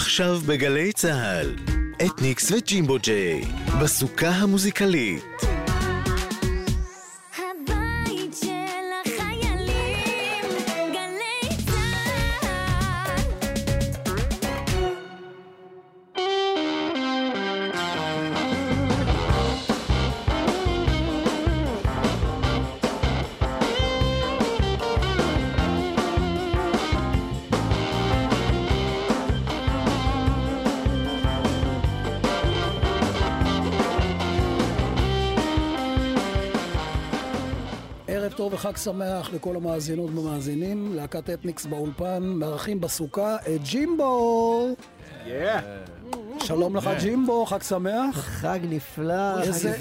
עכשיו בגלי צה"ל, אתניקס וג'ימבו ג'יי, בסוכה המוזיקלית. שמח לכל המאזינות והמאזינים. להקת אתניקס באולפן, מארחים בסוכה את ג'ימבו. שלום לך ג'ימבו, חג שמח. חג נפלא, איזה-.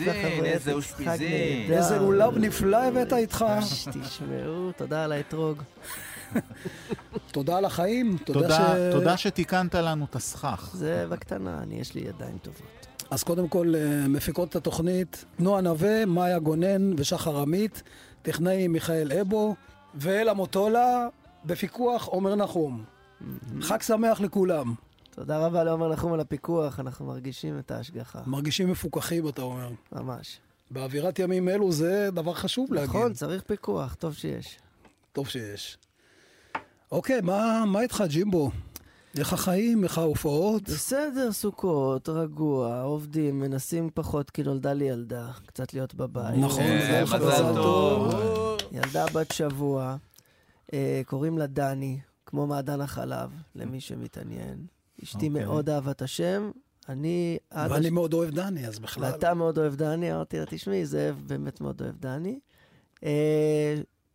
איזה אושפיזין. איזה לולב נפלא הבאת איתך. תשמעו, תודה על האתרוג. תודה על החיים. תודה שתיקנת לנו את הסכך. זה בקטנה, אני, יש לי ידיים טובות. אז קודם כל, אה, מפיקות את התוכנית נועה נווה, מאיה גונן ושחר עמית, טכנאי מיכאל אבו, ואלה מוטולה, בפיקוח עומר נחום. חג שמח לכולם. תודה רבה לעומר נחום על הפיקוח, אנחנו מרגישים את ההשגחה. מרגישים מפוקחים, אתה אומר. ממש. באווירת ימים אלו זה דבר חשוב להגיד. נכון, צריך פיקוח, טוב שיש. טוב שיש. אוקיי, מה, מה איתך, ג'ימבו? איך החיים, איך ההופעות? בסדר, סוכות, רגוע, עובדים, מנסים פחות כי נולדה לי ילדה, קצת להיות בבית. נכון, אה, מזל טוב. ילדה בת שבוע, אה, קוראים לה דני, כמו מעדן החלב, למי שמתעניין. אשתי אוקיי. מאוד אהבה את השם, אני. ואני מאוד אוהב דני, אז בכלל. ואתה מאוד אוהב דני, אמרתי לה, תשמעי, זאב באמת מאוד אוהב דני.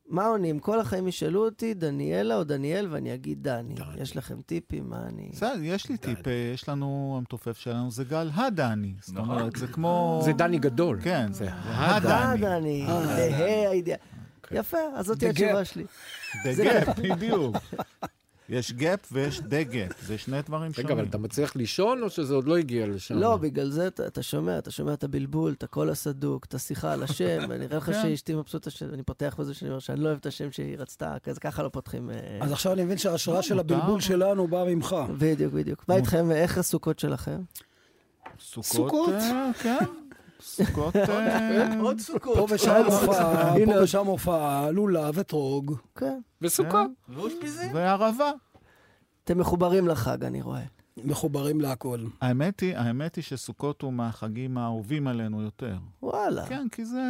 מה עונים? כל החיים ישאלו אותי, דניאלה או דניאל, ואני אגיד דני. דני. יש לכם טיפים? מה אני... בסדר, יש לי טיפ, אה, יש לנו, המתופף שלנו זה גל הדני. זאת נכון. אומרת, זה כמו... זה דני גדול. כן, זה הדני. דני, אה, לה"א הידיעה. יפה, אז זאת התשובה. שלי. דגאפ, בדיוק. יש גאפ ויש דגאפ, זה שני דברים רגע, שונים. אבל אתה מצליח לישון או שזה עוד לא הגיע לשם? לא, בגלל זה אתה, אתה שומע, אתה שומע את הבלבול, את הקול הסדוק, את השיחה על השם, ונראה לך כן. שאשתי מבסוטה שאני פותח בזה שאני אומר שאני לא אוהב את השם שהיא רצתה, כזה ככה לא פותחים. אה, אז עכשיו אני מבין שההשראה של מותר. הבלבול שלנו באה ממך. בדיוק, בדיוק. מה איתכם, איך הסוכות שלכם? סוכות, סוכות. אה, כן. סוכות, אה, עוד סוכות. פה ושם הופעה. פה ושם הופעה, לולב, אתרוג. כן. וסוכה. ואושפיזין. וערבה. אתם מחוברים לחג, אני רואה. מחוברים להכל. האמת היא, האמת היא שסוכות הוא מהחגים האהובים עלינו יותר. וואלה. כן, כי זה...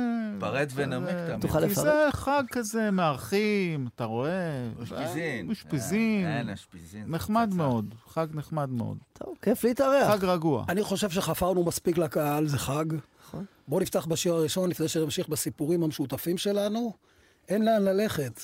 פרט ונמק תמיד. תוכל כי לפרט? זה חג כזה, מארחים, אתה רואה. אושפיזין. אושפיזין. אה, אין, אושפיזין. נחמד. מאוד, חג נחמד מאוד. טוב, כיף להתארח. חג רגוע. אני חושב שחפרנו מספיק לקהל, זה חג. בואו נפתח בשיר הראשון לפני שנמשיך בסיפורים המשותפים שלנו. אין לאן ללכת.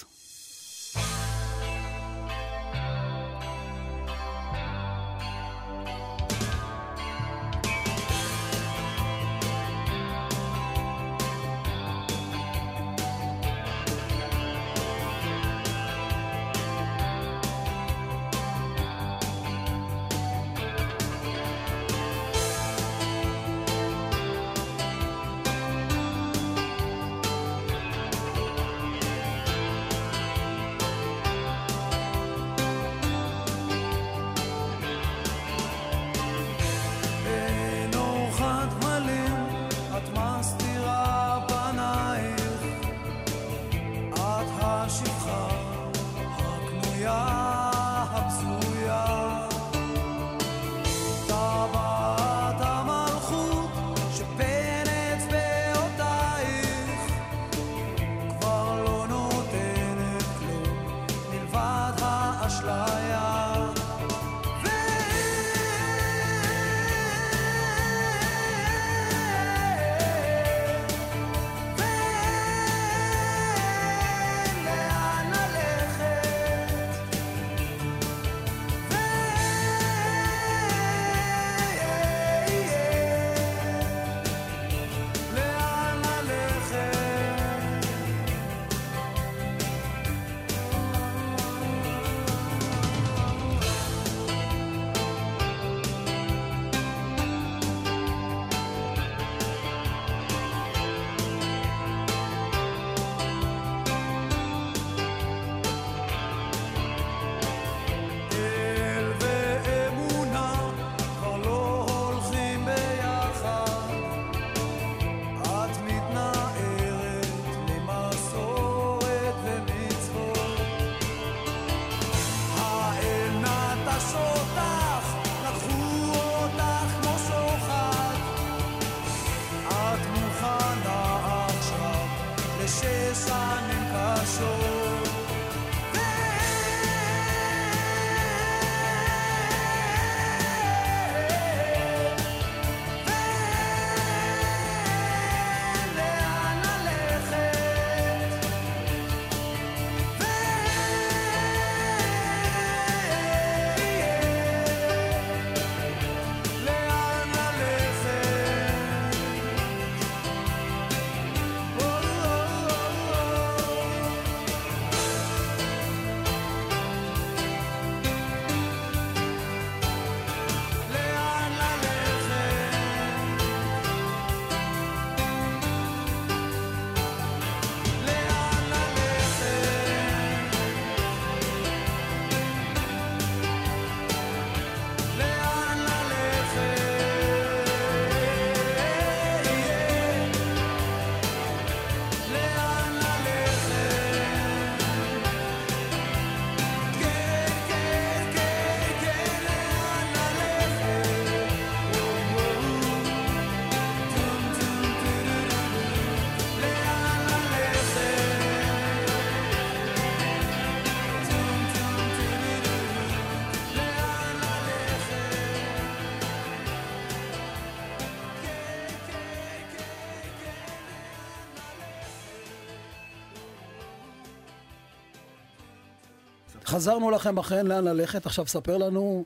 חזרנו לכם אכן לאן ללכת, עכשיו ספר לנו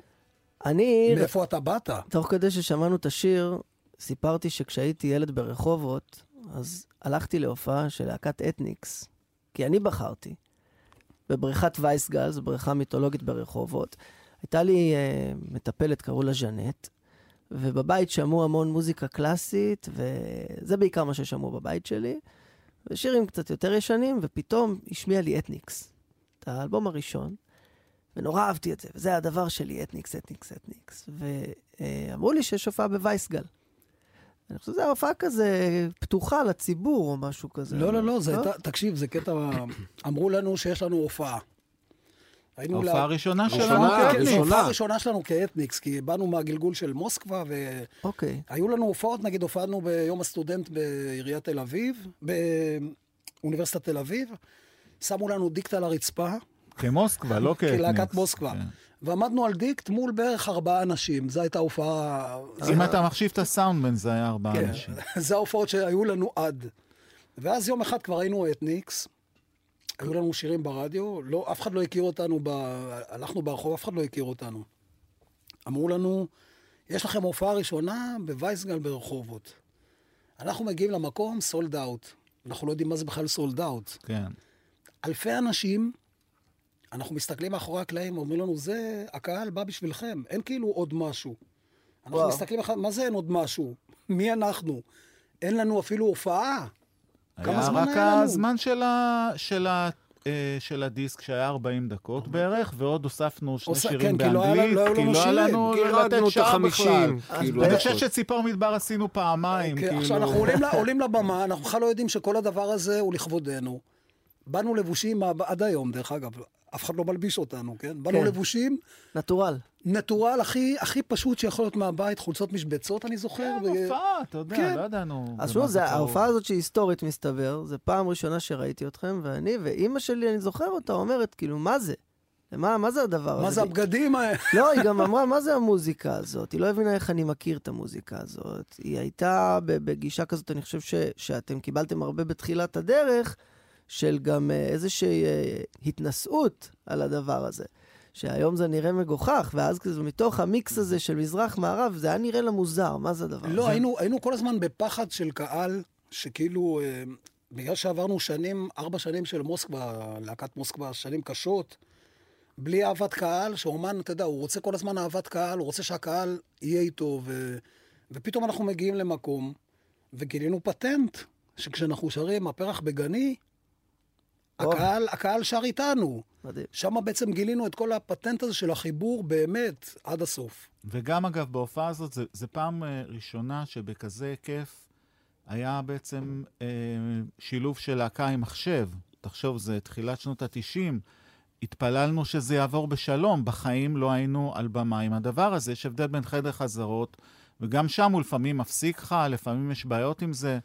אני, מאיפה אתה באת. תוך כדי ששמענו את השיר, סיפרתי שכשהייתי ילד ברחובות, אז הלכתי להופעה של להקת אתניקס, כי אני בחרתי, בבריכת וייסגל, זו בריכה מיתולוגית ברחובות. הייתה לי אה, מטפלת, קראו לה ז'נט, ובבית שמעו המון מוזיקה קלאסית, וזה בעיקר מה ששמעו בבית שלי, ושירים קצת יותר ישנים, ופתאום השמיע לי אתניקס, את האלבום הראשון. ונורא אהבתי את זה, וזה הדבר שלי, אתניקס, אתניקס, אתניקס. ואמרו לי שיש הופעה בווייסגל. אני חושב שזו הופעה כזה פתוחה לציבור או משהו כזה. לא, לא, לא, זה הייתה, תקשיב, זה קטע, אמרו לנו שיש לנו הופעה. היינו ההופעה הראשונה שלנו ראשונה, כאתניקס. ההופעה הראשונה שלנו כאתניקס, כי באנו מהגלגול של מוסקבה, אוקיי. והיו לנו הופעות, נגיד הופענו ביום הסטודנט בעיריית תל אביב, באוניברסיטת תל אביב, שמו לנו דיקט על הרצפה, כמוסקבה, לא כאתניקס. כלהקת מוסקבה. כן. ועמדנו על דיקט מול בערך ארבעה אנשים, זו הייתה הופעה... אם אתה מחשיב את הסאונדמן, זה היה ארבעה כן, אנשים. זה ההופעות שהיו לנו עד. ואז יום אחד כבר היינו אתניקס, היו לנו שירים ברדיו, לא, אף אחד לא הכיר אותנו, ב... הלכנו ברחוב, אף אחד לא הכיר אותנו. אמרו לנו, יש לכם הופעה ראשונה בווייסגל ברחובות. אנחנו מגיעים למקום, סולד אאוט. אנחנו לא יודעים מה זה בכלל סולד אאוט. כן. אלפי אנשים, אנחנו מסתכלים מאחורי הקלעים, אומרים לנו, זה, הקהל בא בשבילכם, אין כאילו עוד משהו. אנחנו וואו. מסתכלים מה זה אין עוד משהו? מי אנחנו? אין לנו אפילו הופעה. כמה היה זמן רק היה לנו? הזמן של ה- של ה- אה, של הדיסק, שהיה 40 דקות בערך, ועוד הוספנו שני עושה- שירים כן, כי לא היה באנגלית, לנו- לא כי לא היה. לנו לתת שעה בכלל. החמישים. כאילו, אני. חושב שציפור מדבר עשינו פעמיים, כן, כאילו... עכשיו, אנחנו עולים, ל- עולים לבמה, אנחנו בכלל לא יודעים שכל הדבר הזה הוא לכבודנו. באנו לבושים עד היום, דרך אגב, אף אחד לא מלביש אותנו, כן? באנו כן. לבושים, נטורל. נטורל הכי, הכי פשוט שיכול להיות מהבית, חולצות משבצות, אני זוכר. כן, ו- הופעה, אתה יודע, כן. לא ידענו. אז שוב, זה זה- כרוך. ההופעה הזאת שהיא היסטורית, מסתבר, זו פעם ראשונה שראיתי אתכם, ואני ואימא שלי, אני זוכר אותה, אומרת, כאילו, מה זה? מה, מה זה הדבר הזה? מה זה הבגדים האלה? לא, היא גם אמרה, מה זה המוזיקה הזאת? היא לא הבינה איך אני מכיר את המוזיקה הזאת. היא הייתה בגישה כזאת, אני חושב ש, שאתם קיבלתם הרבה בתחילת הדרך, של גם אה, איזושהי אה, התנשאות על הדבר הזה. שהיום זה נראה מגוחך, ואז כזה מתוך המיקס הזה של מזרח-מערב, זה היה נראה לה מוזר, מה זה הדבר הזה? לא, היינו, היינו כל הזמן בפחד של קהל, שכאילו, אה, בגלל שעברנו שנים, ארבע שנים של מוסקבה, להקת מוסקבה, שנים קשות, בלי אהבת קהל, שאומן, אתה יודע, הוא רוצה כל הזמן אהבת קהל, הוא רוצה שהקהל יהיה איתו, ו... ופתאום אנחנו מגיעים למקום, וגילינו פטנט, שכשאנחנו שרים הפרח בגני. הקהל, הקהל שר איתנו. מדהים. שם בעצם גילינו את כל הפטנט הזה של החיבור באמת עד הסוף. וגם, אגב, בהופעה הזאת, זה, זה פעם אה, ראשונה שבכזה היקף היה בעצם אה, שילוב של להקה עם מחשב. תחשוב, זה תחילת שנות ה-90. התפללנו שזה יעבור בשלום. בחיים לא היינו על במה עם הדבר הזה. יש הבדל בין חדר חזרות, וגם שם הוא לפעמים מפסיק לך, לפעמים יש בעיות עם זה.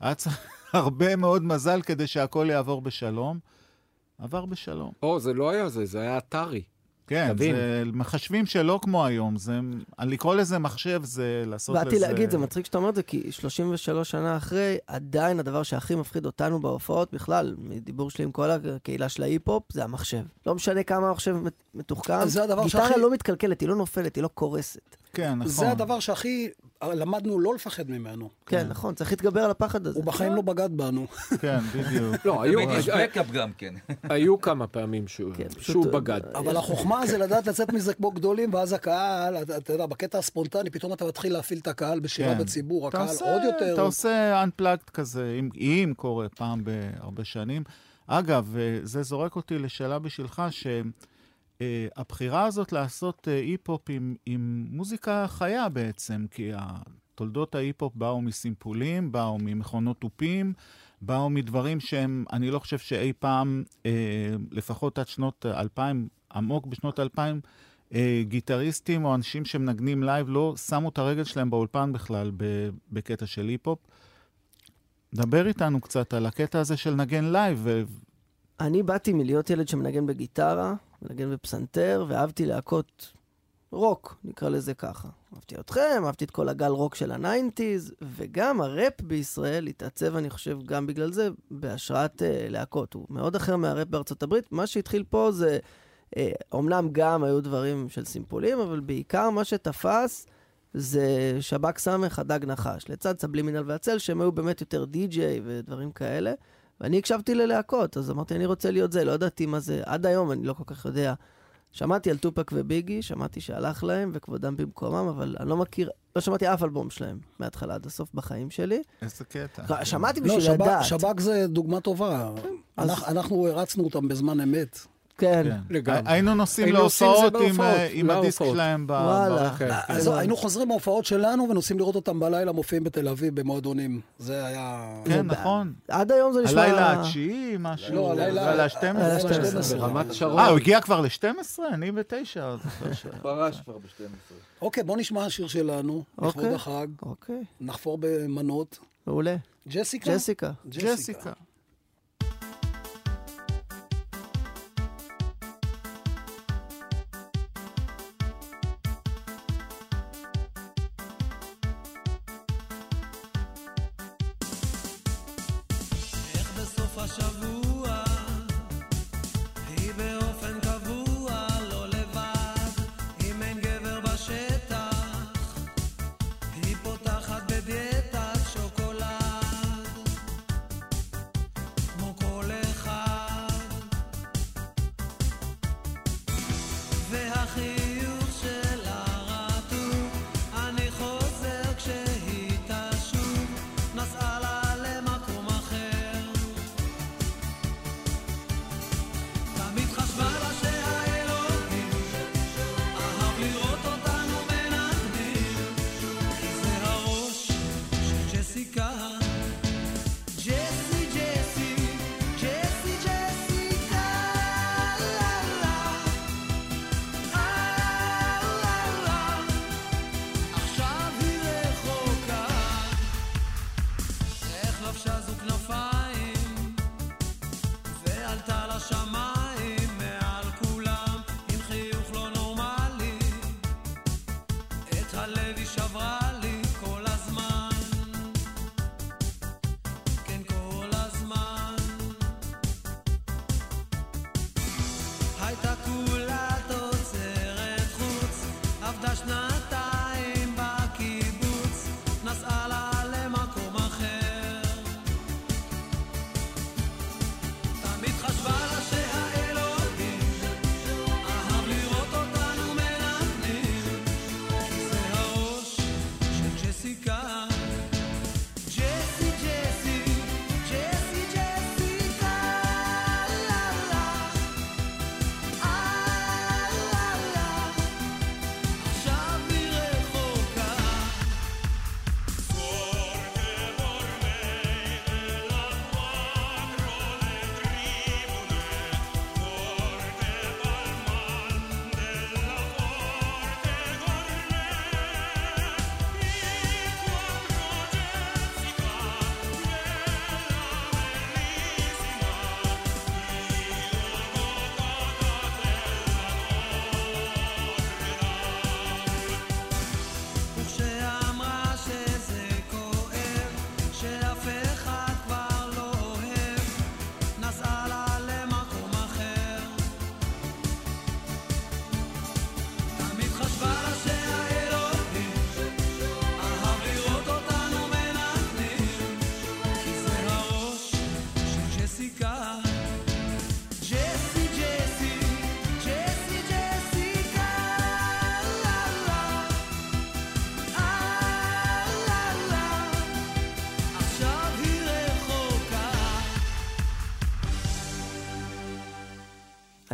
היה צריך הרבה מאוד מזל כדי שהכל יעבור בשלום. עבר בשלום. או, זה לא היה זה, זה היה אתרי. כן, תבין. זה מחשבים שלא כמו היום. זה, לקרוא לזה מחשב זה לעשות לזה... באתי להגיד, זה מצחיק שאתה אומר את זה, כי 33 שנה אחרי, עדיין הדבר שהכי מפחיד אותנו בהופעות, בכלל, מדיבור שלי עם כל הקהילה של ההיפ-הופ, זה המחשב. לא משנה כמה המחשב מת- מתוחכם, זה הדבר גיטרה שהכי- לא מתקלקלת, היא לא נופלת, היא לא קורסת. כן, נכון. זה הדבר שהכי למדנו לא לפחד ממנו. כן, נכון, צריך להתגבר על הפחד הזה. הוא בחיים לא בגד בנו. כן, בדיוק. לא, היו- גם כן. היו כמה פעמים שהוא כן, בגד. אבל החוכמה זה לדעת לצאת מזה כמו גדולים, ואז הקהל, אתה יודע, בקטע הספונטני, פתאום אתה מתחיל להפעיל את הקהל בשירה כן. בציבור, הקהל עושה- עוד יותר... אתה עושה Unplugged כזה, אם, אם קורה פעם בהרבה שנים. אגב, אה, זה זורק אותי לשאלה בשבילך, שהבחירה הזאת לעשות אה, אי-פופ עם, עם מוזיקה חיה בעצם, כי תולדות ההיפ-הופ באו מסימפולים, באו ממכונות תופים, באו מדברים שהם, אני לא חושב שאי פעם, אה, לפחות עד שנות 2000, עמוק בשנות 2000, אה, גיטריסטים או אנשים שמנגנים לייב לא שמו את הרגל שלהם באולפן בכלל בקטע של היפ-הופ. דבר איתנו קצת על הקטע הזה של נגן לייב. ו- אני באתי מלהיות ילד שמנגן בגיטרה, מנגן בפסנתר, ואהבתי להקות רוק, נקרא לזה ככה. אהבתי אתכם, אהבתי את כל הגל רוק של ה nineties, וגם הראפ בישראל התעצב, אני חושב, גם בגלל זה, בהשראת uh, להקות. הוא מאוד אחר מהראפ בארצות הברית. מה שהתחיל פה זה אומנם גם היו דברים של סימפולים, אבל בעיקר מה שתפס זה שב"כ סמך, הדג נחש. לצד סבלימינל והצל, שהם היו באמת יותר די-ג'יי ודברים כאלה. ואני הקשבתי ללהקות, אז אמרתי, אני רוצה להיות זה, לא ידעתי מה זה, עד היום אני לא כל כך יודע. שמעתי על טופק וביגי, שמעתי שהלך להם וכבודם במקומם, אבל אני לא מכיר, לא שמעתי אף אלבום שלהם, מההתחלה עד הסוף בחיים שלי. איזה קטע. שמעתי לא, בשביל שב"כ- לדעת. שב"כ זה דוגמה טובה. אנחנו- אנחנו הרצנו אותם בזמן אמת. כן. כן. לגמרי. היינו נוסעים זה להופעות עם, הדיסק. שלהם ב... וואלה. אז. היינו חוזרים מההופעות שלנו ונוסעים לראות אותם בלילה מופיעים בתל אביב במועדונים. זה היה... כן, נכון. עד היום זה נשמע... הלילה התשיעי, משהו. לא, הלילה- הלילה הלילה ה-12. 12. ברמת שרון. אה, הוא הגיע כבר ל-12? אני בתשע. זוכר ש- פרש כבר ב-12. אוקיי, בוא נשמע שיר שלנו, לכבוד אוקיי. החג. אוקיי, נחפור במנות. מעולה. ג'סיקה? ג'סיקה. ג'סיקה.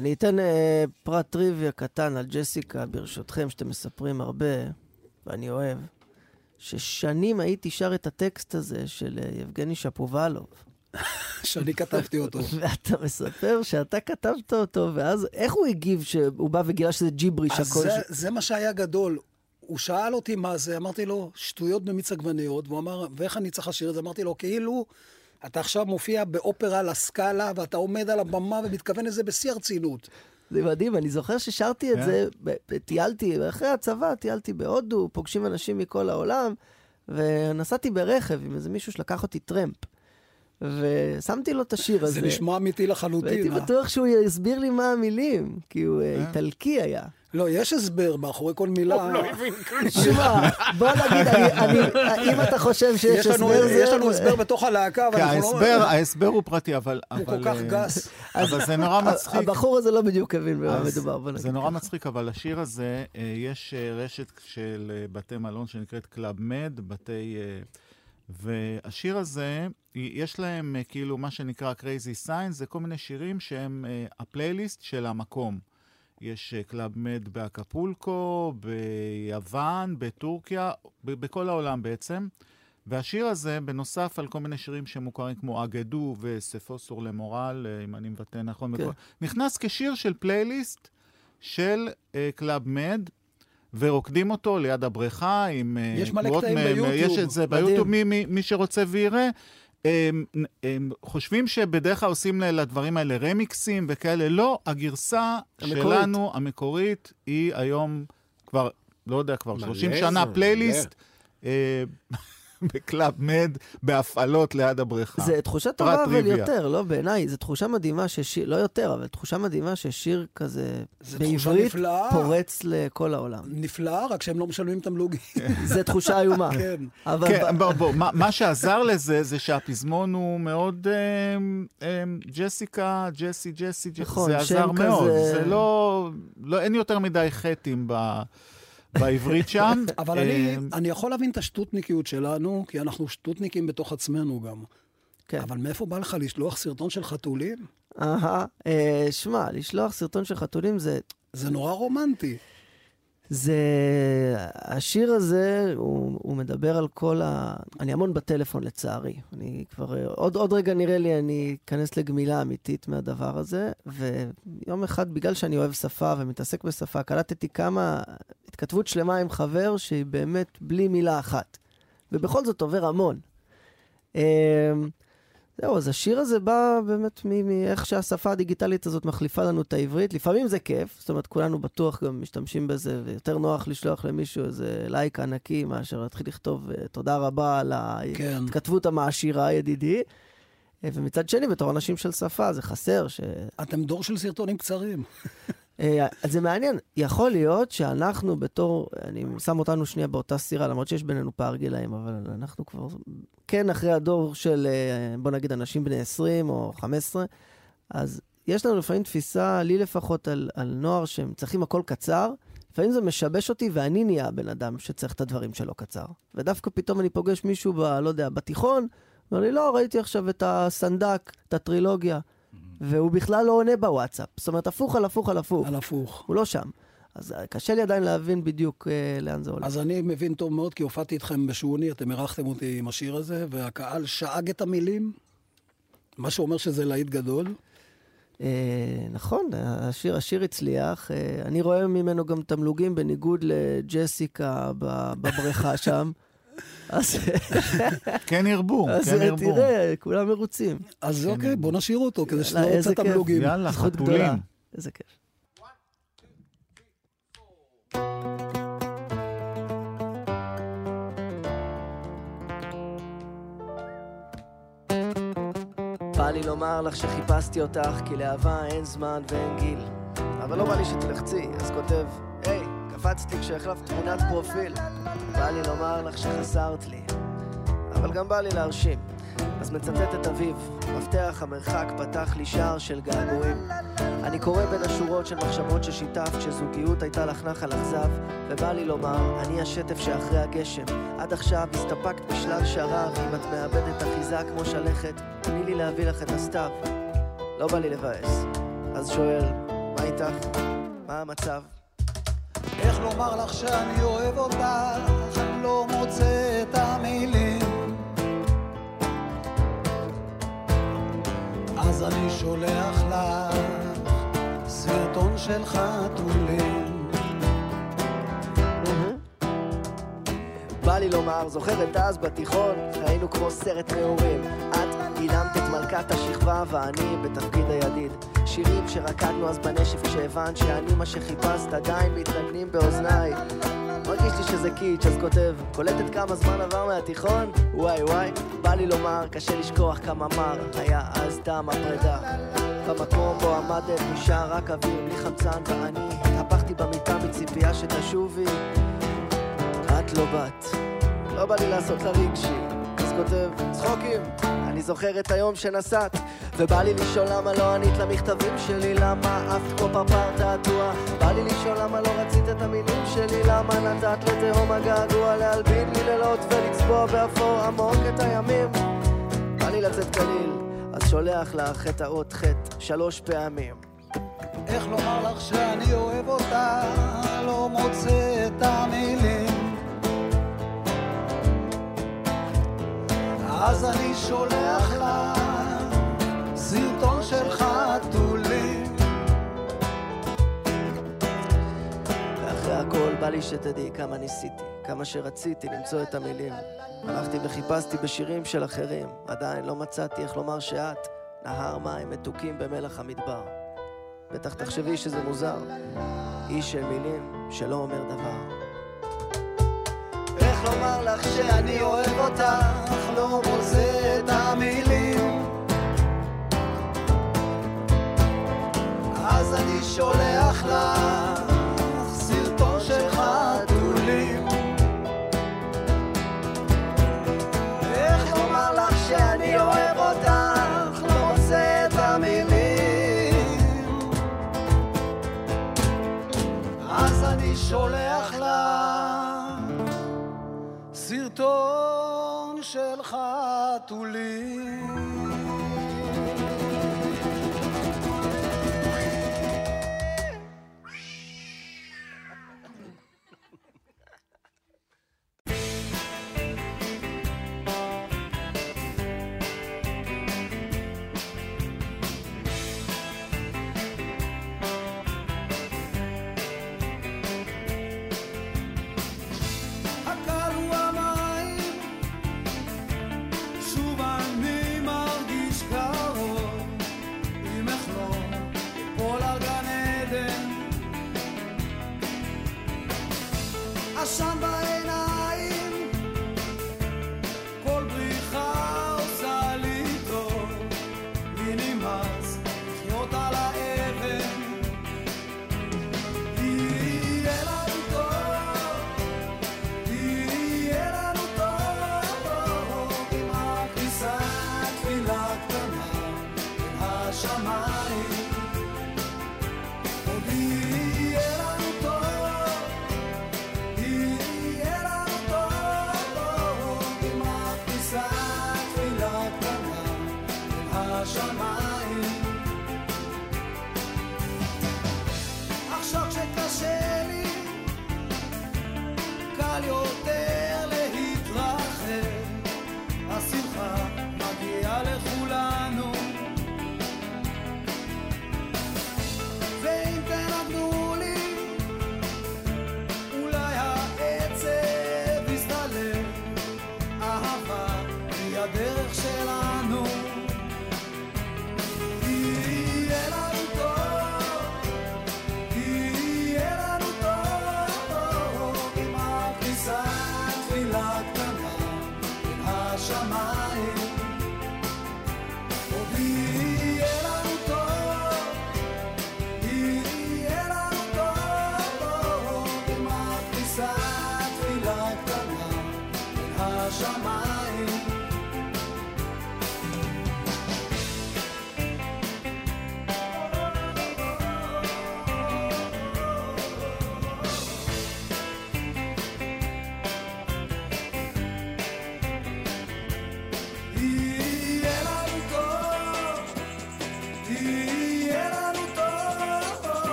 אני אתן אה, פרט טריוויה קטן על ג'סיקה, ברשותכם, שאתם מספרים הרבה, ואני אוהב, ששנים הייתי שר את הטקסט הזה של אה, יבגני שפובלוב. שאני כתבתי אותו. ואתה מספר שאתה כתבת אותו, ואז איך הוא הגיב שהוא בא וגילה שזה ג'יבריש אז הכל? זה, ש- זה מה שהיה גדול. הוא שאל אותי מה זה, אמרתי לו, שטויות במיץ עגבניות, והוא אמר, ואיך אני צריך לשיר את זה? אמרתי לו, כאילו, אתה עכשיו מופיע באופרה לסקאלה, ואתה עומד על הבמה ומתכוון לזה בשיא הרצינות. זה מדהים, אני זוכר ששרתי את כן. זה, טיילתי, אחרי הצבא טיילתי בהודו, פוגשים אנשים מכל העולם, ונסעתי ברכב עם איזה מישהו שלקח אותי טרמפ. ושמתי לו את השיר הזה. זה נשמע אמיתי והייתי לחלוטין. אה? בטוח שהוא יסביר לי מה המילים, כי הוא אה, איטלקי היה. לא, יש הסבר מאחורי כל מילה. לא הבין כלום. שמע, בוא נגיד, אם אתה חושב שיש הסבר, זה... יש לנו הסבר בתוך הלהקה, אבל כי אנחנו לא... ההסבר, ההסבר הוא פרטי, אבל... הוא כל כך אה, גס. אבל זה נורא מצחיק. הבחור הזה לא בדיוק הבין במה מדובר. זה נורא מצחיק, אבל השיר הזה, אה, יש אה, רשת של בתי מלון שנקראת קלאב מד, בתי... והשיר הזה, יש להם כאילו מה שנקרא Crazy Signs, זה כל מיני שירים שהם הפלייליסט של המקום. יש אה, קלאב מד באקפולקו, ביוון, בטורקיה, בכל העולם בעצם. והשיר הזה, בנוסף על כל מיני שירים שמוכרים כמו אגדו וסופסור למורל, אה, אם אני מבטא נכון, כן. בכל- נכנס כשיר של פלייליסט של אה, קלאב מד, ורוקדים אותו ליד הבריכה עם אה, יש מלא קטעים ביוטיוב. יש את זה. ביוטיוב, מי, מי, מי שרוצה ויראה. הם, הם חושבים שבדרך כלל עושים לדברים האלה רמיקסים וכאלה. לא, הגרסה המקורית. שלנו, המקורית, היא היום כבר, לא יודע, כבר מלא 30 זה, שנה. פלייליסט. בקלאב מד, בהפעלות ליד הבריכה. זה תחושה טובה, אבל טריוויה. יותר, לא בעיניי, זו תחושה מדהימה ששיר, לא יותר, אבל תחושה מדהימה ששיר כזה בעברית נפלאה. פורץ לכל העולם. נפלא, רק שהם לא משלמים תמלוגים. זו תחושה איומה. כן. אבל כן, בוא, בוא, מה, מה שעזר לזה, זה שהפזמון הוא מאוד אמ, אמ, ג'סיקה, ג'סי, ג'סי, ג'סי, נכון, זה עזר מאוד. כזה- זה לא, לא, אין יותר מדי חטאים ב, בעברית שם. אבל אני, אמ, אני יכול להבין את השטותניקיות שלנו, כי אנחנו שטותניקים בתוך עצמנו גם. כן. אבל מאיפה בא לך לשלוח סרטון של חתולים? אהה, אה, שמע, לשלוח סרטון של חתולים זה... זה נורא רומנטי. זה... השיר הזה, הוא, הוא מדבר על כל ה... אני המון בטלפון לצערי. אני כבר... עוד, עוד רגע נראה לי אני אכנס לגמילה אמיתית מהדבר הזה, ויום אחד, בגלל שאני אוהב שפה ומתעסק בשפה, קלטתי כמה... התכתבות שלמה עם חבר שהיא באמת בלי מילה אחת. ובכל זאת עובר המון. זהו, אז השיר הזה בא באמת מאיך שהשפה הדיגיטלית הזאת מחליפה לנו את העברית. לפעמים זה כיף, זאת אומרת, כולנו בטוח גם משתמשים בזה, ויותר נוח לשלוח למישהו איזה לייק ענקי מאשר להתחיל לכתוב אה, תודה רבה על כן. ההתכתבות המעשירה, ידידי. אה, ומצד שני, בתור אנשים של שפה, זה חסר ש... אתם דור של סרטונים קצרים. אה, אז זה מעניין, יכול להיות שאנחנו בתור, אני שם אותנו שנייה באותה סירה, למרות שיש בינינו פער גילאים, אבל אנחנו כבר כן אחרי הדור של, אה, בוא נגיד, אנשים בני 20 או 15, אז יש לנו לפעמים תפיסה, לי לפחות, על, על נוער שהם צריכים הכל קצר, לפעמים זה משבש אותי ואני נהיה הבן אדם שצריך את הדברים שלו קצר. ודווקא פתאום אני פוגש מישהו, ב, לא יודע, בתיכון, אומר לי, לא, ראיתי עכשיו את הסנדק, את הטרילוגיה. והוא בכלל לא עונה בוואטסאפ. זאת אומרת, הפוך על הפוך על הפוך. על הפוך. הוא לא שם. אז אה, קשה לי עדיין להבין בדיוק אה, לאן זה הולך. אז אני מבין טוב מאוד, כי הופעתי איתכם בשוני, אתם אירחתם אותי עם השיר הזה, והקהל שאג את המילים, מה שאומר שזה להיט גדול. אה, נכון, השיר, השיר הצליח. אה, אני רואה ממנו גם תמלוגים בניגוד לג'סיקה בבריכה שם. אז, כן ירבו, אז כן ירבו. תראה, כולם מרוצים. אז אוקיי, בוא נשאיר אותו, כדי שלא כיף. תמלוגים. יאללה, חתולים. איזה כיף. בא לי לומר לך שחיפשתי אותך, כי לאהבה אין זמן ואין גיל. אבל לא בא לי שתלחצי, אז כותב, היי, קפצתי כשהחלפת תמונת פרופיל. בא לי לומר לך שחסרת לי, אבל גם בא לי להרשים. אז מצטט את אביו, מפתח המרחק פתח לי שער של געגועים. אני קורא בין השורות של מחשבות ששיתפת, שזוגיות הייתה לך נחל אכזב, ובא לי לומר, אני השטף שאחרי הגשם. עד עכשיו הסתפקת בשלל שרב, אם את מאבדת אחיזה כמו שלכת, תני לי להביא לך את הסתיו. לא בא לי לבאס. אז שואל, מה איתך? מה המצב? לומר לך שאני אוהב אותך, אני לא מוצא את המילים. אז אני שולח לך סרטון של חתולים. בא לי לומר, זוכרת אז בתיכון, היינו כמו סרט נעורים. את גילמת את מלכת השכבה ואני בתפקיד הידיד. שירים שרקדנו אז בנשף כשהבנת שאני מה שחיפשת עדיין מתנגנים באוזניי. מרגיש לי שזה קיץ', אז כותב, קולטת כמה זמן עבר מהתיכון? וואי וואי, בא לי לומר, קשה לשכוח כמה מר היה אז טעם הפרידה. במקום בו עמדת נשאר רק אוויר, בלי חמצן ואני התהפכתי במיטה בציפייה שתשובי. את לא באת, לא בא לי לעשות לה רגשי. אז כותב, צחוקים, אני זוכר את היום שנסעת, ובא לי לשאול למה לא ענית למכתבים שלי, למה עפת כמו פרפר תעתוע. בא לי לשאול למה לא רצית את המילים שלי, למה נתת לתהום הגעגוע להלבין לי לילות ולצבוע באפור עמוק את הימים. בא לי לצאת קליל, אז שולח לך את האות ח' שלוש פעמים. איך לומר לך שאני אוהב אותה, לא מוצא את המילים. אז אני שולח לה סרטון של חתולים. ואחרי הכל בא לי שתדעי כמה ניסיתי, כמה שרציתי למצוא את המילים. הלכתי וחיפשתי בשירים של אחרים, עדיין לא מצאתי איך לומר שאת נהר מים מתוקים במלח המדבר. בטח תחשבי שזה מוזר, איש של מילים שלא אומר דבר. איך לומר לך שאני אוהב אותך, לא מוצא את שולח לך סרטון חתולים. הקר chamar.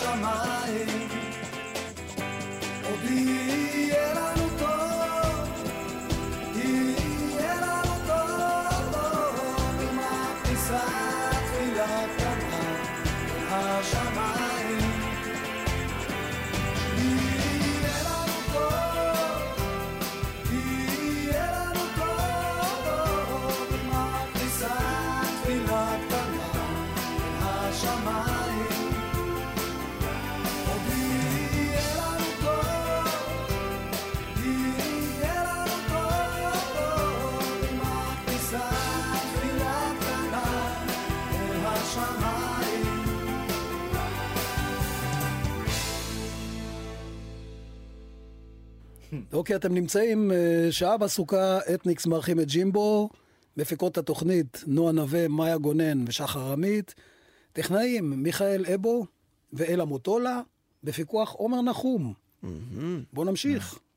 jamais. אוקיי, אתם נמצאים אה, שעה בסוכה, אתניקס מארחים את ג'ימבו, מפיקות התוכנית נועה נווה, מאיה גונן ושחר עמית, טכנאים מיכאל אבו ואלה מוטולה, בפיקוח עומר נחום. בואו נמשיך. הקרובה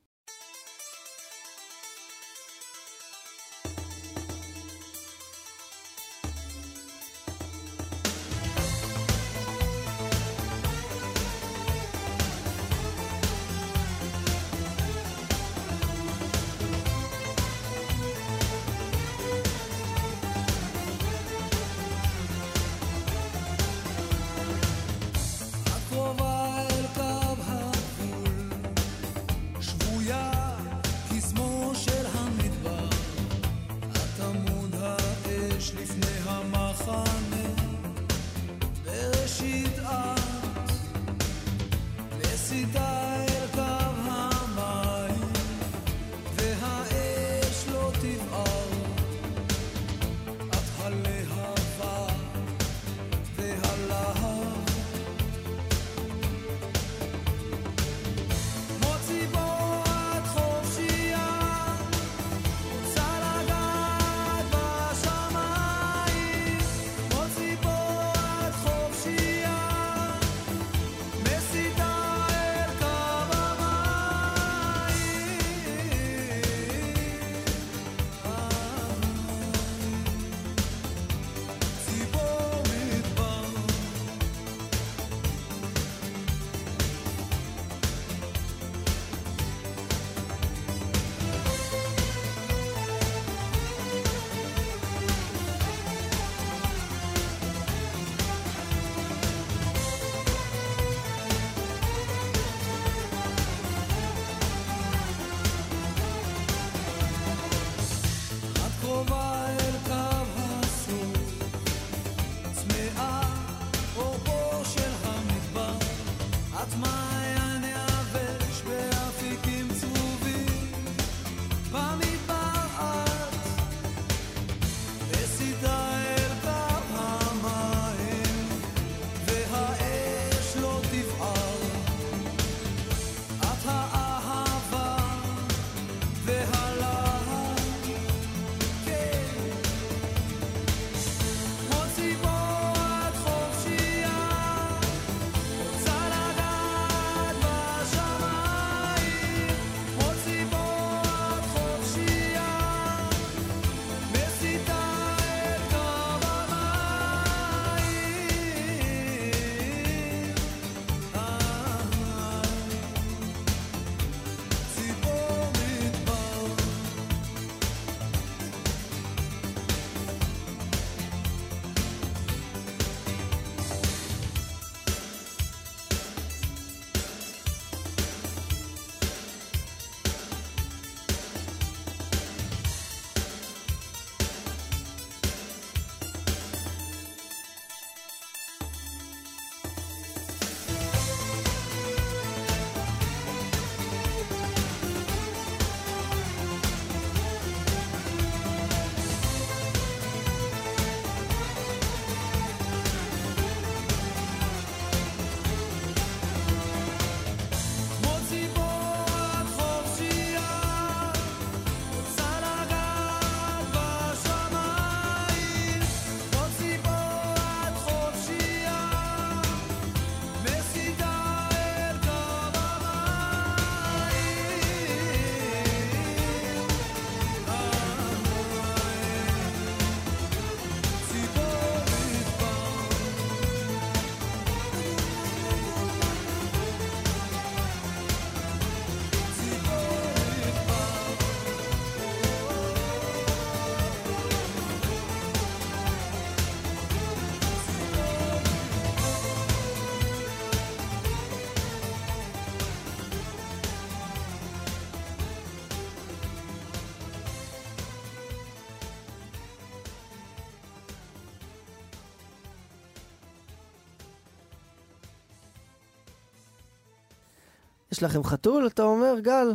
יש לכם חתול, אתה אומר, גל?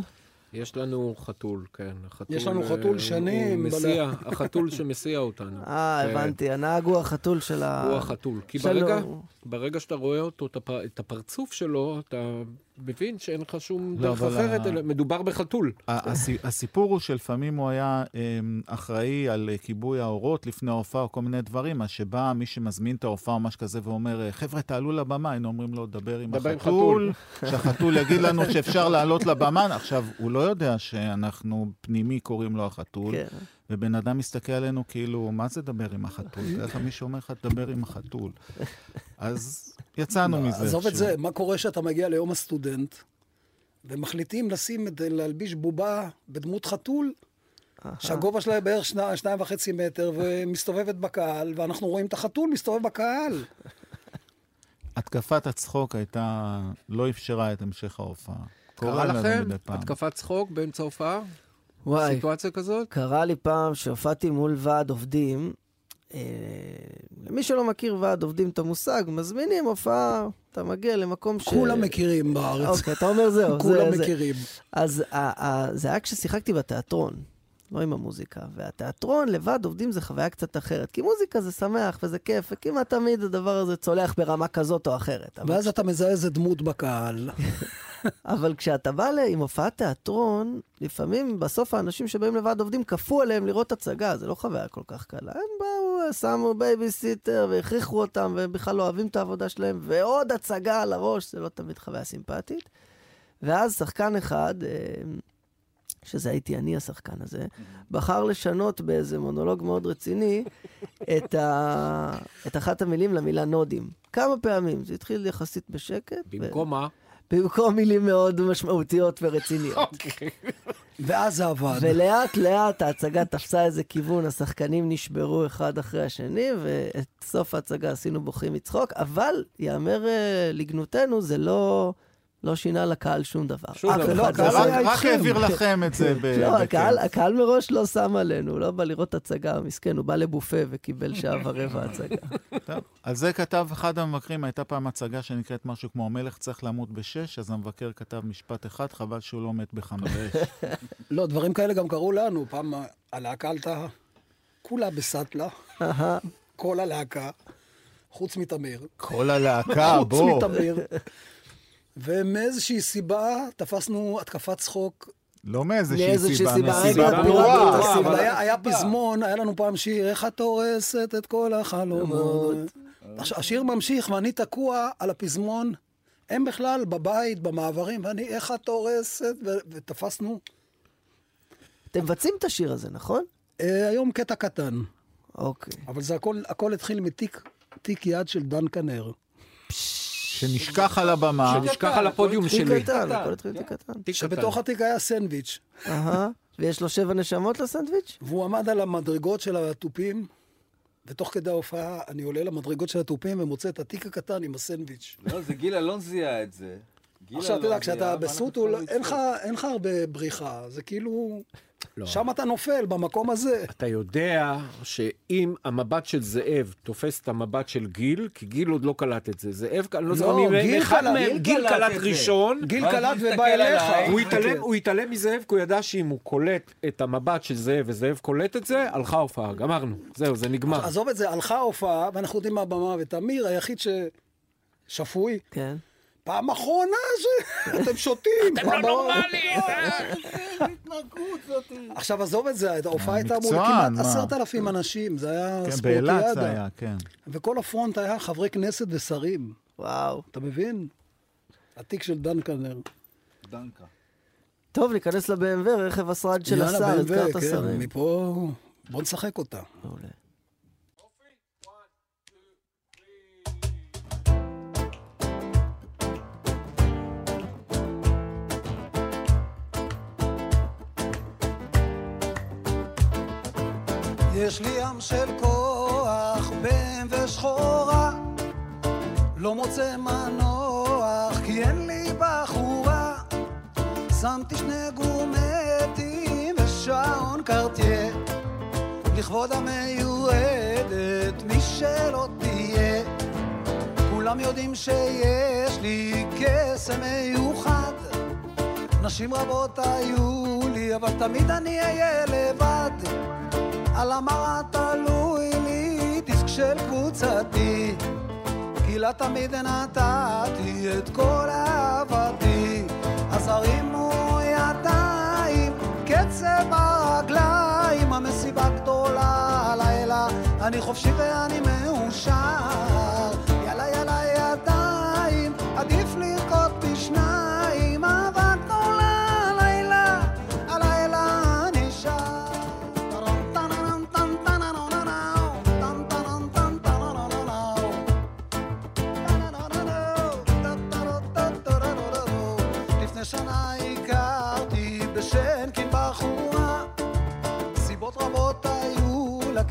יש לנו חתול, כן. החתול, יש לנו אה, חתול שנים הוא בלב. מסיע, החתול שמסיע אותנו. אה, כן. הבנתי, הנהג הוא החתול של ה... הוא החתול. כי. ברגע, ברגע שאתה רואה אותו, את הפ- את הפרצוף שלו, אתה מבין שאין לך שום לא, דרך אחרת, ה- אלא מדובר בחתול. הסיפור הוא שלפעמים הוא היה אמ, אחראי על אה, כיבוי האורות לפני ההופעה או כל מיני דברים, אז שבא מי שמזמין את ההופעה או משהו כזה ואומר, "אה, חבר'ה, תעלו לבמה, היינו אומרים לו, דבר עם דבר עם החתול, שהחתול יגיד לנו שאפשר לעלות לבמה. עכשיו, הוא לא יודע שאנחנו פנימי קוראים לו החתול, כן. ובן אדם מסתכל עלינו כאילו, מה זה דבר עם החתול? לך מישהו אומר לך, תדבר עם החתול. אז יצאנו מזה. עזוב את. זה, מה קורה שאתה מגיע ליום הסטודנט, ומחליטים לשים, להלביש בובה בדמות חתול, שהגובה שלה בערך שני- שניים וחצי מטר, ומסתובבת בקהל, ואנחנו רואים את החתול מסתובב בקהל. התקפת הצחוק הייתה, לא אפשרה את המשך ההופעה. קרה לכם. התקפת צחוק באמצע הופעה? וואי, סיטואציה כזאת? קרה לי פעם שהופעתי מול ועד עובדים. אה, למי שלא מכיר ועד עובדים את המושג, מזמינים הופעה, אתה מגיע למקום ש... כולם מכירים בארץ. אוקיי, אתה אומר זהו. כולם זה- זה- מכירים. אז ה- ה- זה היה כששיחקתי בתיאטרון, לא עם המוזיקה. והתיאטרון לבד עובדים זה חוויה קצת אחרת. כי מוזיקה זה שמח וזה כיף, וכמעט תמיד הדבר הזה צולח ברמה כזאת או אחרת. ואז אתה מזהה איזה דמות בקהל. אבל כשאתה בא עם הופעת תיאטרון, לפעמים בסוף האנשים שבאים לוועד עובדים כפו עליהם לראות הצגה, זה לא חוויה כל כך קלה. הם באו, שמו בייביסיטר והכריחו אותם, והם בכלל לא אוהבים את העבודה שלהם, ועוד הצגה על הראש, זה לא תמיד חוויה סימפטית. ואז שחקן אחד, אה, שזה הייתי אני השחקן הזה, בחר לשנות באיזה מונולוג מאוד רציני את, ה... את אחת המילים למילה נודים. כמה פעמים. זה התחיל יחסית בשקט. ו- במקום מה? במקום מילים מאוד משמעותיות ורציניות. אוקיי. ואז זה עבד. ולאט לאט ההצגה תפסה איזה כיוון, השחקנים נשברו אחד אחרי השני, ואת סוף ההצגה עשינו בוכים מצחוק, אבל יאמר אה, לגנותנו, זה לא, לא שינה לקהל שום דבר. שום דבר. הקהל לא- רק- היה רק איתכם. העביר לכם את זה לא. הקהל, הקהל מראש לא שם עלינו, הוא לא בא לראות הצגה, מסכן, הוא בא לבופה וקיבל שעה ורבע הצגה. טוב, על זה כתב אחד המבקרים, הייתה פעם הצגה שנקראת משהו כמו המלך צריך למות בשש, אז המבקר כתב משפט אחד, חבל שהוא לא מת בחמש. לא, דברים כאלה גם קרו לנו. פעם הלהקה עלתה כולה בסטלה. כל הלהקה, חוץ מתמיר. כל הלהקה, חוץ בוא. ומאיזושהי סיבה תפסנו התקפת צחוק. לא מאיזושהי סיבה, סיבה, מסיבה ברורה. היה, פזמון, היה לנו פעם שיר, איך את הורסת את כל החלומות. השיר ממשיך ואני תקוע על הפזמון. הם בכלל בבית, במעברים, ואני, איך את הורסת? ותפסנו. אתם מבצעים את השיר הזה, נכון? אה, היום קטע קטן, אוקיי. אבל זה הכל, התחיל מתיק תיק יד של דן כנר. שנשכח על הבמה. שנשכח על הפודיום תיק שלי. קטן, הכל התחיל תיק קטן. תיק שבתוך. התיק היה סנדוויץ', אהה. ויש לו שבע נשמות לסנדוויץ'? והוא עמד על המדרגות של התופים, ותוך כדי ההופעה אני עולה למדרגות של התופים ומוצא את התיק הקטן עם הסנדוויץ'. לא, זה גיל אלון זיהה את זה. עכשיו, אתה יודע, כשאתה בסוטו, אין לך הרבה בריחה, זה כאילו... לא. שם אתה נופל, במקום הזה. אתה יודע שאם המבט של זאב תופס את המבט של גיל, כי גיל עוד לא קלט את זה. זאב, אני לא זוכר לא, גיל אחד קלט, מהם, גיל גיל קלט קלט. ראשון. גיל קלט ובא אליך. הוא התעלם, הוא התעלם מזאב, כי הוא ידע שאם הוא קולט את המבט של זאב וזאב קולט את זה, הלכה ההופעה, גמרנו. זהו, זה נגמר. עזוב את זה, הלכה ההופעה, ואנחנו יודעים מהבמה, ותמיר היחיד ששפוי, כן. פעם אחרונה שאתם שותים. אתם לא נורמלים. עכשיו, עזוב את זה, ההופעה הייתה מול כמעט? עשרת אלפים אנשים, זה היה כן, באילת זה ספורטיאדה. היה, כן. וכל הפרונט היה חברי כנסת ושרים, וואו. אתה מבין? התיק של דן כנר. דנקה. טוב, ניכנס ל-BMW, רכב השרד של השר, הזכרת כן, שרים. מפה, בוא נשחק אותה. מעולה. יש לי ים של כוח, בן ושחורה, לא מוצא מנוח, כי אין לי בחורה. שמתי שני גומטים ושעון קרטיה, לכבוד המיועדת, מי שלא תהיה. כולם יודעים שיש לי קסם מיוחד, נשים רבות היו לי, אבל תמיד אני אהיה לבד. על המראה תלוי לי דיסק של קבוצתי כי גילה תמיד נתתי את כל אהבתי, אז הרימו ידיים, קצב הרגליים, המסיבה גדולה הלילה, אני חופשי ואני מאושר. יאללה יאללה ידיים, עדיף לרקוד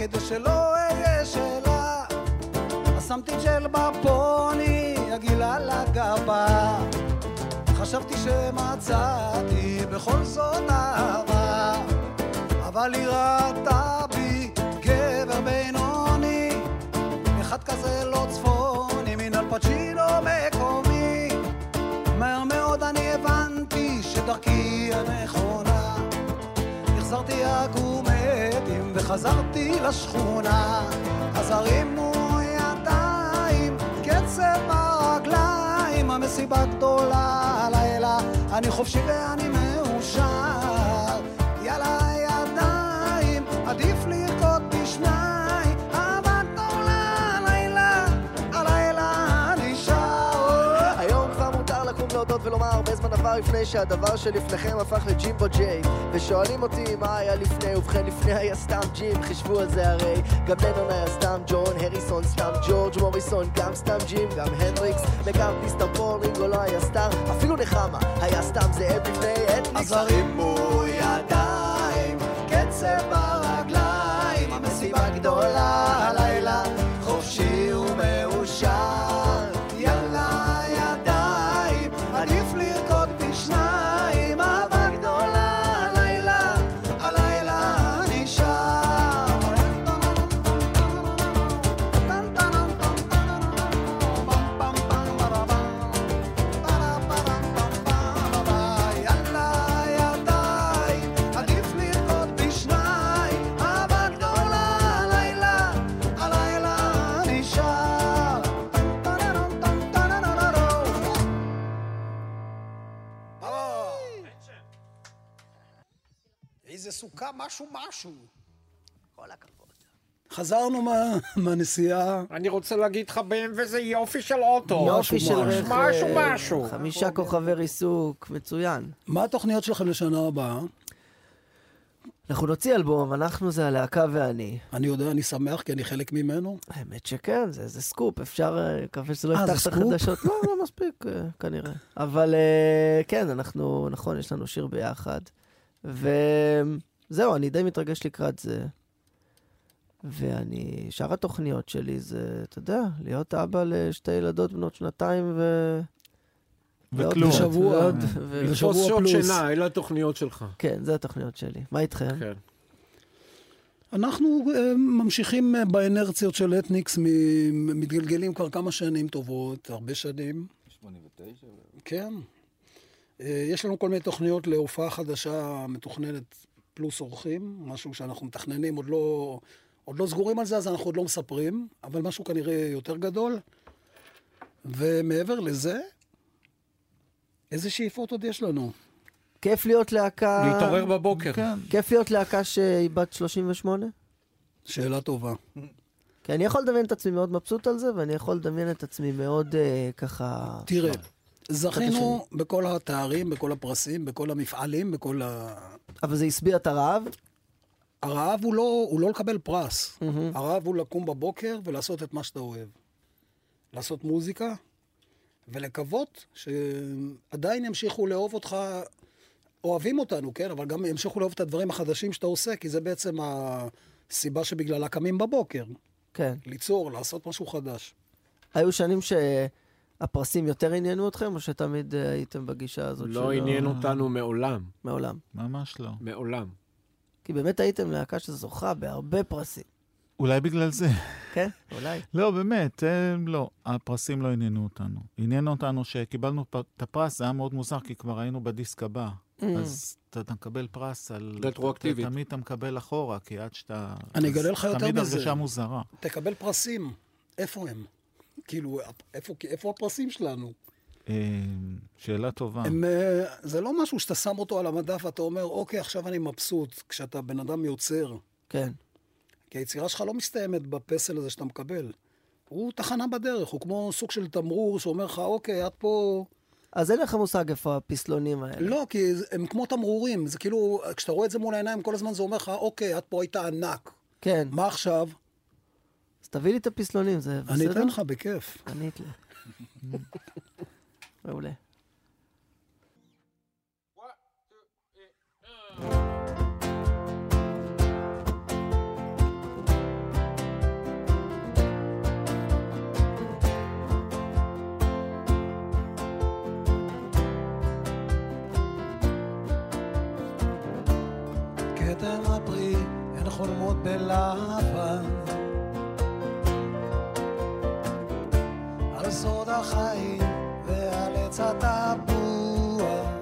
כדי שלא אהיה שלה אז שמתי ג'ל בפוני, הגילה על הגבה חשבתי שמצאתי בכל זאת אהבה אבל היא ראתה בי גבר בינוני אחד כזה לא צפוני, מן אלפצ'ינו מקומי. מהר מאוד אני הבנתי שדרכי הנכונה. החזרתי הגומטים וחזרתי לשכונה. אז הרימו ידיים, קצב הרגליים, המסיבה גדולה הלילה. אני חופשי ואני מאושר. כלומר הרבה זמן עבר לפני שהדבר שלפניכם הפך לג'ימבו ג'יי. ושואלים אותי מה היה לפני, ובכן לפני היה סתם ג'יי, חישבו על זה הרי. גם לנון היה סתם ג'ון, הריסון סתם ג'ורג', מוריסון גם סתם ג'ים, גם הנדריקס וגם מיסטר פול, רינגו לא היה סתם, אפילו נחמה היה סתם זאב לפני הנדריקס אז הרימו ידיים, קצב ברגליים, המסיבה גדולה סוכה, משהו משהו. כל הכבוד. חזרנו מה- מהנסיעה. אני רוצה להגיד לך, BMW זה יופי של אוטו. יופי של רכב, משהו, משהו. חמישה כוכבי ריסוק, מצוין. מה התוכניות שלכם לשנה הבאה? אנחנו נוציא אלבום, אנחנו זה הלהקה ואני. אני יודע, אני שמח כי אני חלק ממנו. האמת שכן, זה, זה סקופ, אפשר, אה, מקווה שזה לא אה, יפתח זה את? החדשות. לא, לא מספיק, אה, כנראה. אבל כן, אנחנו, נכון, יש לנו שיר ביחד. וזהו, אני די מתרגש לקראת זה. ואני, שאר התוכניות שלי זה, אתה יודע, להיות אבא לשתי ילדות בנות שנתיים ו... וכלום. קצת, בשבוע. ועוד- ו- בשבוע לתפוס שעות פלוס. שינה, אלה התוכניות שלך. כן, זה התוכניות שלי. מה איתכם? כן. אנחנו אה, ממשיכים אה, באנרציות של אתניקס, מתגלגלים כבר כמה שנים טובות, הרבה שנים. 89? כן. אה, יש לנו כל מיני תוכניות להופעה חדשה מתוכננת פלוס אורחים, משהו שאנחנו מתכננים, עוד לא, עוד לא סגורים על זה, אז אנחנו עוד לא מספרים, אבל משהו כנראה יותר גדול. ומעבר לזה, איזה שאיפות עוד יש לנו? כיף להיות להקה... להתעורר בבוקר. כן. כיף להיות להקה שהיא בת 38? שאלה טובה. כי אני יכול לדמיין את עצמי מאוד מבסוט על זה, ואני יכול לדמיין את עצמי מאוד אה, ככה... תראה, זכינו בכל התארים, בכל הפרסים, בכל המפעלים, בכל ה... אבל זה השביע את הרעב? הרעב הוא לא, הוא לא לקבל פרס. מהמם. הרעב הוא לקום בבוקר ולעשות את מה שאתה אוהב. לעשות מוזיקה, ולקוות שעדיין ימשיכו לאהוב אותך, אוהבים אותנו, כן? אבל גם ימשיכו לאהוב את הדברים החדשים שאתה עושה, כי זה בעצם הסיבה שבגללה קמים בבוקר. כן. ליצור, לעשות משהו חדש. היו שנים שהפרסים יותר עניינו אתכם, או שתמיד אה, הייתם בגישה הזאת לא עניין אותנו מעולם. מעולם. ממש לא. מעולם. כי באמת הייתם להקה שזוכה בהרבה פרסים. אולי בגלל זה. כן? אולי. לא, באמת, אה, לא. הפרסים לא עניינו אותנו. עניין אותנו שקיבלנו את הפרס, זה היה מאוד מוזר, כי כבר היינו בדיסק הבא. Mm. אז אתה, מקבל פרס על... רטרואקטיבית. תמיד אתה מקבל אחורה, כי עד שאתה... אני אגלה לך יותר תמיד מזה. הרגשה מוזרה. תקבל פרסים. איפה הם? כאילו, איפה, איפה הפרסים שלנו? אה, שאלה טובה. הם, אה, זה לא משהו שאתה שם אותו על המדף ואתה אומר, אוקיי, עכשיו אני מבסוט, כשאתה בן אדם יוצר. כן. כי היצירה שלך לא מסתיימת בפסל הזה שאתה מקבל. הוא תחנה בדרך, הוא כמו סוג של תמרור שאומר לך, אוקיי, עד פה... אז אין לך מושג איפה הפסלונים האלה. לא, כי הם כמו תמרורים, זה כאילו, כשאתה רואה את זה מול העיניים, כל הזמן זה אומר לך, אוקיי, עד פה היית ענק. כן. מה עכשיו? אז תביא לי את הפסלונים, זה בסדר? אני אתן לך בכיף. ענית לי. מעולה. כתם הפרי, הן חולמות בלבן. על סוד החיים ועל עץ התפוח.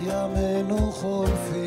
ימינו חולפים.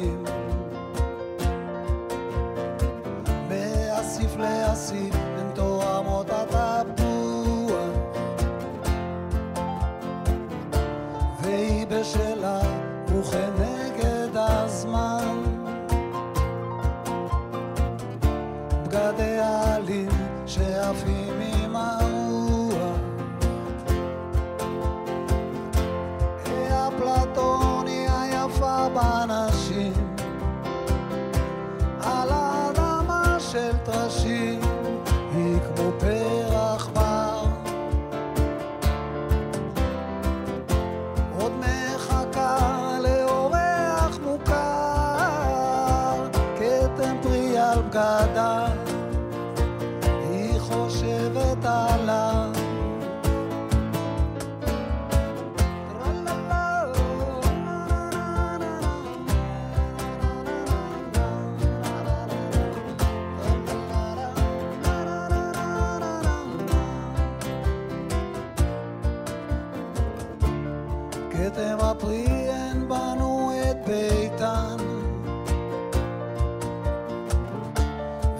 הפרי הן בנו את ביתן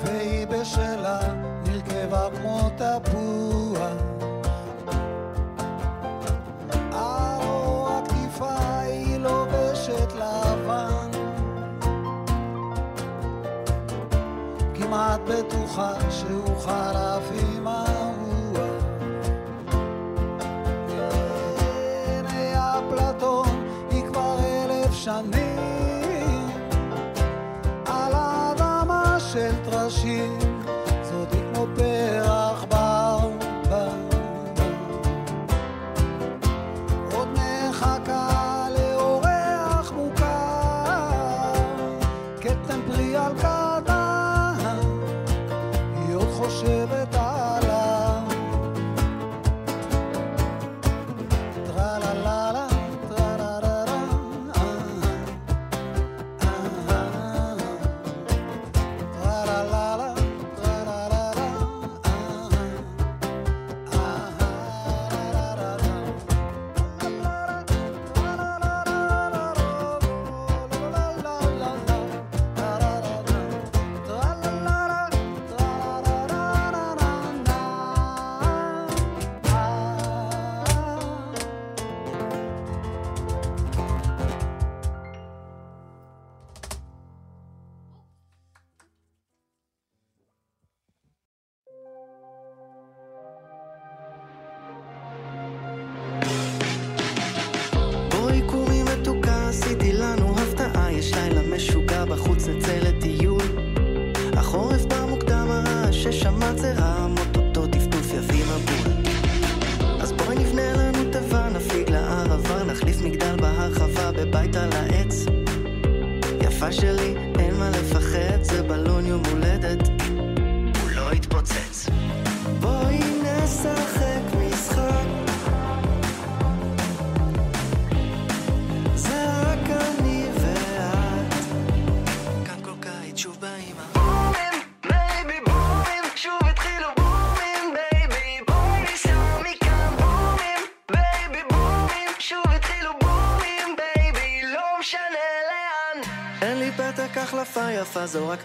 והיא בשלה נרכבה כמו תפוח אור התקיפה היא לובשת לבן כמעט בטוחה שהוא חלף שנים. על האדמה של טרשים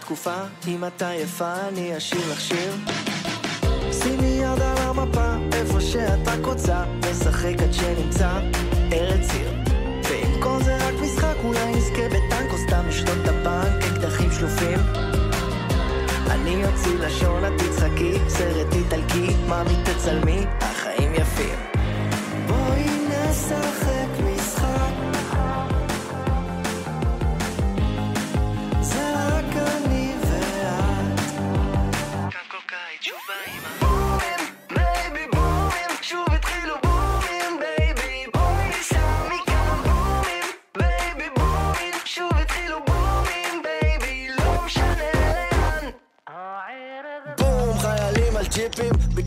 תקופה אם את עייפה אני אשאיר לך שיר. שימי יד על המפה איפה שאת רק רוצה נשחק עד שנמצא ארץ עיר. ואם כל זה רק משחק אולי נזכה בטנק או סתם לשתות את הבנק אקדחים שלופים. אני אוציא לשון את תצחקי סרט איטלקי מאמי תצלמי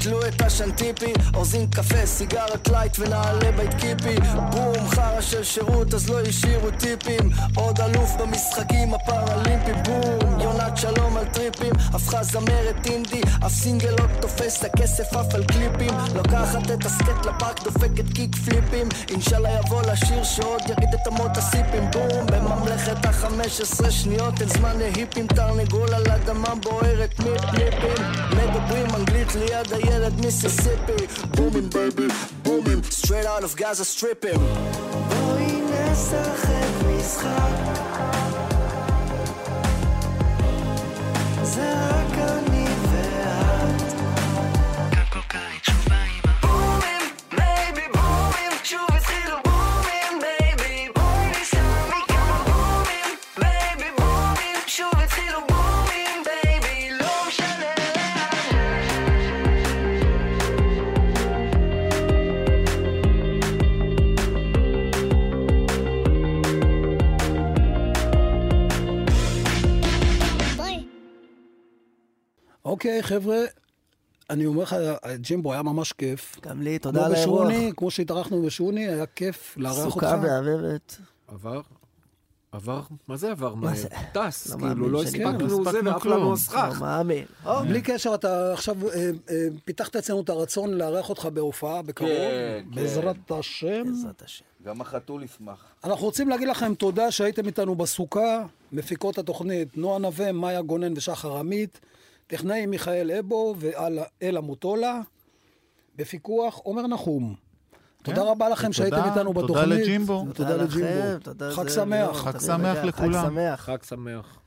ביטלו את השנטיפי, אורזים קפה, סיגרת לייט ונעלי בית קיפי. בום, חרא של שירות, אז לא השאירו טיפים. עוד אלוף במשחקים הפראלימפיים, בום. יונת שלום על טריפים, הפכה זמרת אינדי, אף סינגל לא תופס, הכסף עף על קליפים. לוקחת את הסקט לפארק, דופקת קיק פליפים. אינשאללה יבוא לשיר שעוד יריד את אמות הסיפים, בום. בממלכת החמש עשרה שניות, אין זמן להיפים, תרנגול על אדמה בוערת מפליפים. מדברים אנגלית ליד הילד מיסיסיפי בומים בייבי, בומים straight out of Gaza stripping בואי נשחק משחק אוקיי, חבר'ה, אני אומר לך, ג'ימבו היה ממש כיף. גם לי, תודה כמו על האירוח. בשוני, כמו שהתארחנו בשוני, היה כיף לארח אותך. סוכה מהבהבת. עבר? עבר? מה זה עבר מהר? זה? טס, לא כאילו, לא הספקנו לא זה ואף לנו כלום. הסכך. לא מאמין. או, בלי קשר, אתה עכשיו אה, אה, פיתחת אצלנו את הרצון לארח אותך בהופעה בקרוב, כן, כן. בעזרת השם. בעזרת השם. גם החתול ישמח. אנחנו רוצים להגיד לכם תודה שהייתם איתנו בסוכה, מפיקות התוכנית נועה נווה, מאיה גונן ושחר עמית, טכנאי מיכאל אבו ואלה מוטולה, בפיקוח עומר נחום. תודה רבה לכם שהייתם איתנו תודה בתוכנית. לג'ימבו. תודה לג'ימבו. תודה חג זה- שמח. חג שמח לכולם. חג שמח. חג שמח.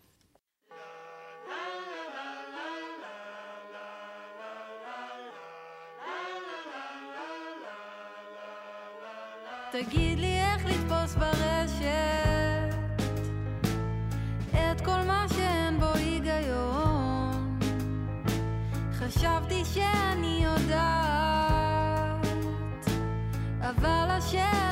תגיד אבל השאלה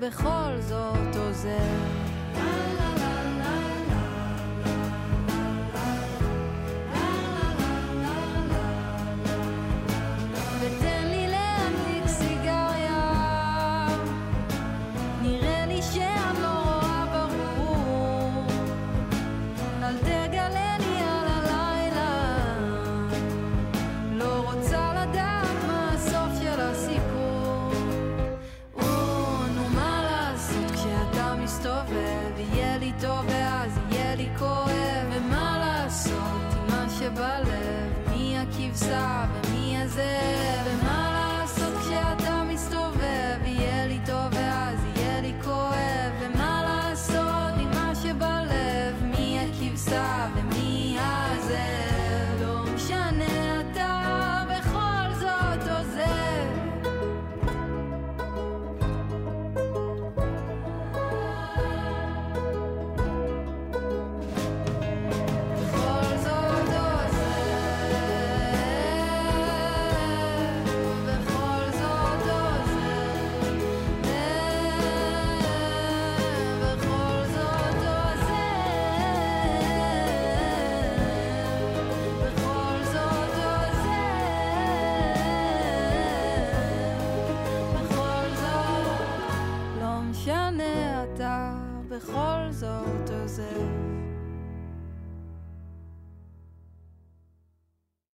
בכל זאת עוזר